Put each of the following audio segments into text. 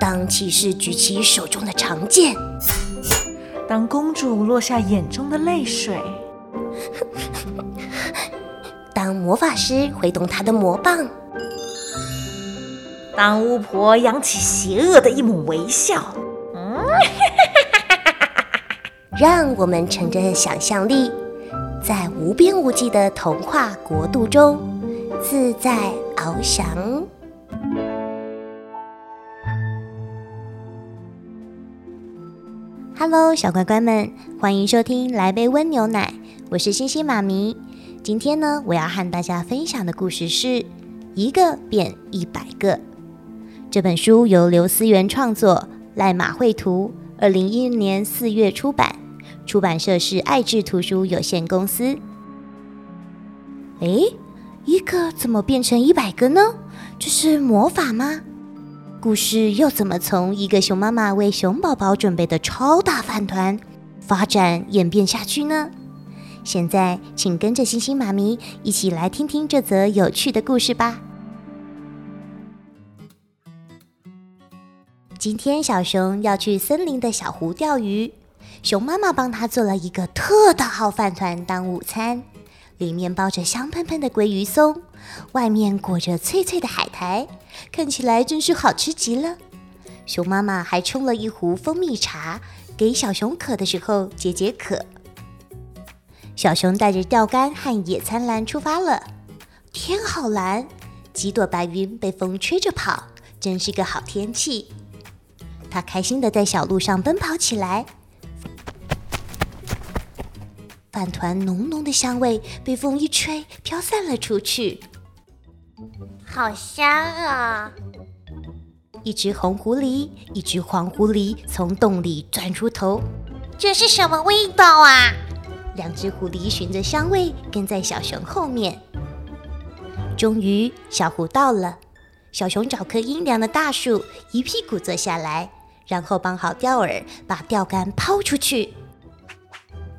当骑士举起手中的长剑，当公主落下眼中的泪水，当魔法师挥动他的魔棒，当巫婆扬起邪恶的一抹微笑，嗯，让我们乘着想象力，在无边无际的童话国度中自在翱翔。Hello，小乖乖们，欢迎收听来杯温牛奶，我是星星妈咪。今天呢，我要和大家分享的故事是《一个变一百个》。这本书由刘思源创作，赖马绘图，二零一零年四月出版，出版社是爱智图书有限公司。诶，一个怎么变成一百个呢？这是魔法吗？故事又怎么从一个熊妈妈为熊宝宝准备的超大饭团发展演变下去呢？现在，请跟着星星妈咪一起来听听这则有趣的故事吧。今天，小熊要去森林的小湖钓鱼，熊妈妈帮他做了一个特大号饭团当午餐，里面包着香喷喷的鲑鱼松。外面裹着脆脆的海苔，看起来真是好吃极了。熊妈妈还冲了一壶蜂蜜茶，给小熊渴的时候解解渴。小熊带着钓竿和野餐篮出发了。天好蓝，几朵白云被风吹着跑，真是个好天气。他开心的在小路上奔跑起来。饭团浓浓的香味被风一吹，飘散了出去。好香啊！一只红狐狸，一只黄狐狸从洞里钻出头。这是什么味道啊？两只狐狸循着香味跟在小熊后面。终于，小狐到了。小熊找棵阴凉的大树，一屁股坐下来，然后绑好钓饵，把钓竿抛出去，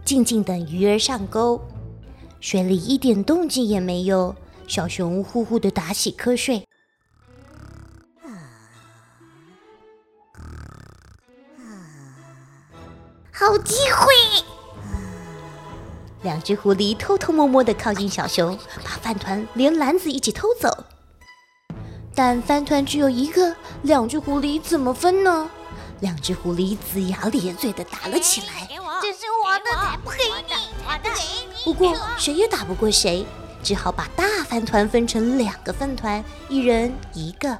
静静等鱼儿上钩。水里一点动静也没有。小熊呼呼的打起瞌睡。好机会！两只狐狸偷偷摸摸的靠近小熊，把饭团连篮子一起偷走。但饭团只有一个，两只狐狸怎么分呢？两只狐狸龇牙咧嘴的打了起来。这是我的，才不给你！才不给你！不过谁也打不过谁。只好把大饭团分成两个饭团，一人一个。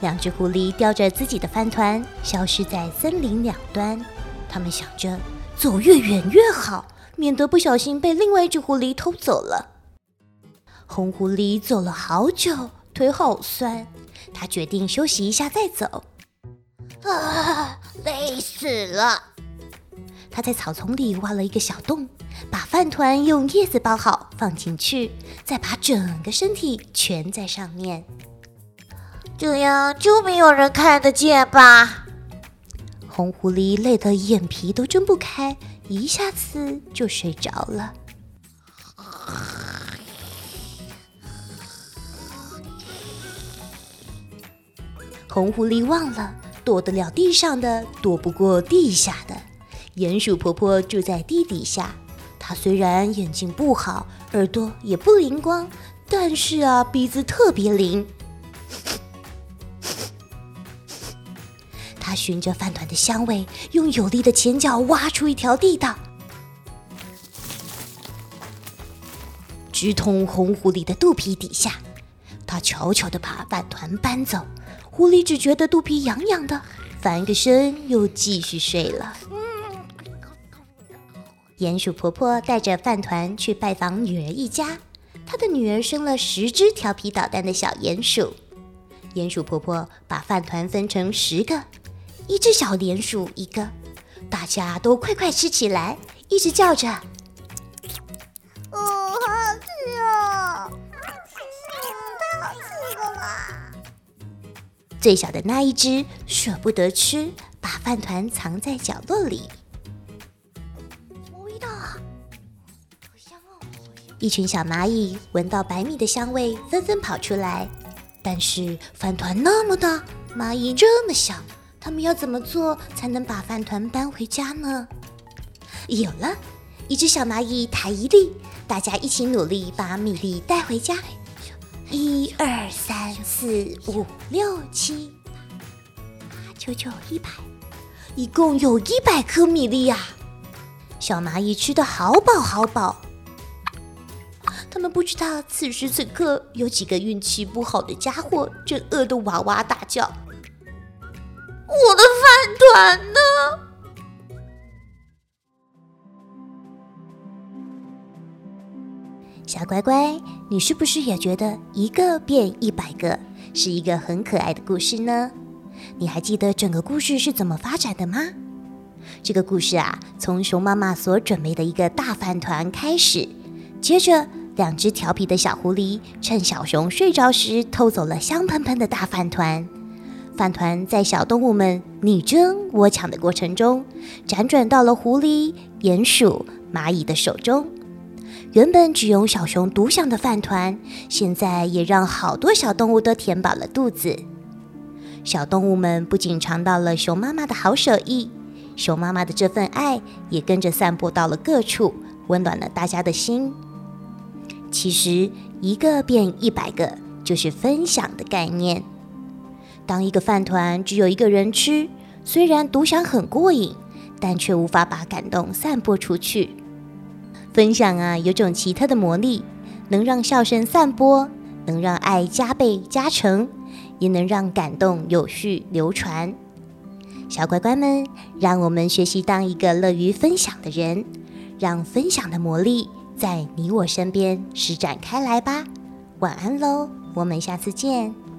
两只狐狸叼着自己的饭团，消失在森林两端。他们想着走越远越好，免得不小心被另外一只狐狸偷走了。红狐狸走了好久，腿好酸，他决定休息一下再走。啊，累死了！他在草丛里挖了一个小洞。把饭团用叶子包好，放进去，再把整个身体蜷在上面，这样就没有人看得见吧？红狐狸累得眼皮都睁不开，一下子就睡着了。红狐狸忘了，躲得了地上的，躲不过地下的。鼹鼠婆婆住在地底下。她虽然眼睛不好，耳朵也不灵光，但是啊，鼻子特别灵。他循着饭团的香味，用有力的前脚挖出一条地道，直通红狐狸的肚皮底下。他悄悄地把饭团搬走，狐狸只觉得肚皮痒痒的，翻个身又继续睡了。鼹鼠婆婆带着饭团去拜访女儿一家，她的女儿生了十只调皮捣蛋的小鼹鼠。鼹鼠婆婆把饭团分成十个，一只小鼹鼠一个，大家都快快吃起来，一直叫着：“哦，好吃哦，太好吃了啦！”最小的那一只舍不得吃，把饭团藏在角落里。一群小蚂蚁闻到白米的香味，纷纷跑出来。但是饭团那么大，蚂蚁这么小，他们要怎么做才能把饭团搬回家呢？有了，一只小蚂蚁抬一粒，大家一起努力把米粒带回家。一二三四五六七八九九一百，一共有一百颗米粒呀！小蚂蚁吃的好饱好饱。他们不知道此时此刻有几个运气不好的家伙正饿得哇哇大叫：“我的饭团呢？”小乖乖，你是不是也觉得一个变一百个是一个很可爱的故事呢？你还记得整个故事是怎么发展的吗？这个故事啊，从熊妈妈所准备的一个大饭团开始，接着两只调皮的小狐狸趁小熊睡着时偷走了香喷喷的大饭团，饭团在小动物们你争我抢的过程中，辗转到了狐狸、鼹鼠、蚂蚁的手中。原本只有小熊独享的饭团，现在也让好多小动物都填饱了肚子。小动物们不仅尝到了熊妈妈的好手艺，熊妈妈的这份爱也跟着散播到了各处，温暖了大家的心。其实，一个变一百个，就是分享的概念。当一个饭团只有一个人吃，虽然独享很过瘾，但却无法把感动散播出去。分享啊，有种奇特的魔力，能让笑声散播，能让爱加倍加成，也能让感动有序流传。小乖乖们，让我们学习当一个乐于分享的人，让分享的魔力在你我身边施展开来吧。晚安喽，我们下次见。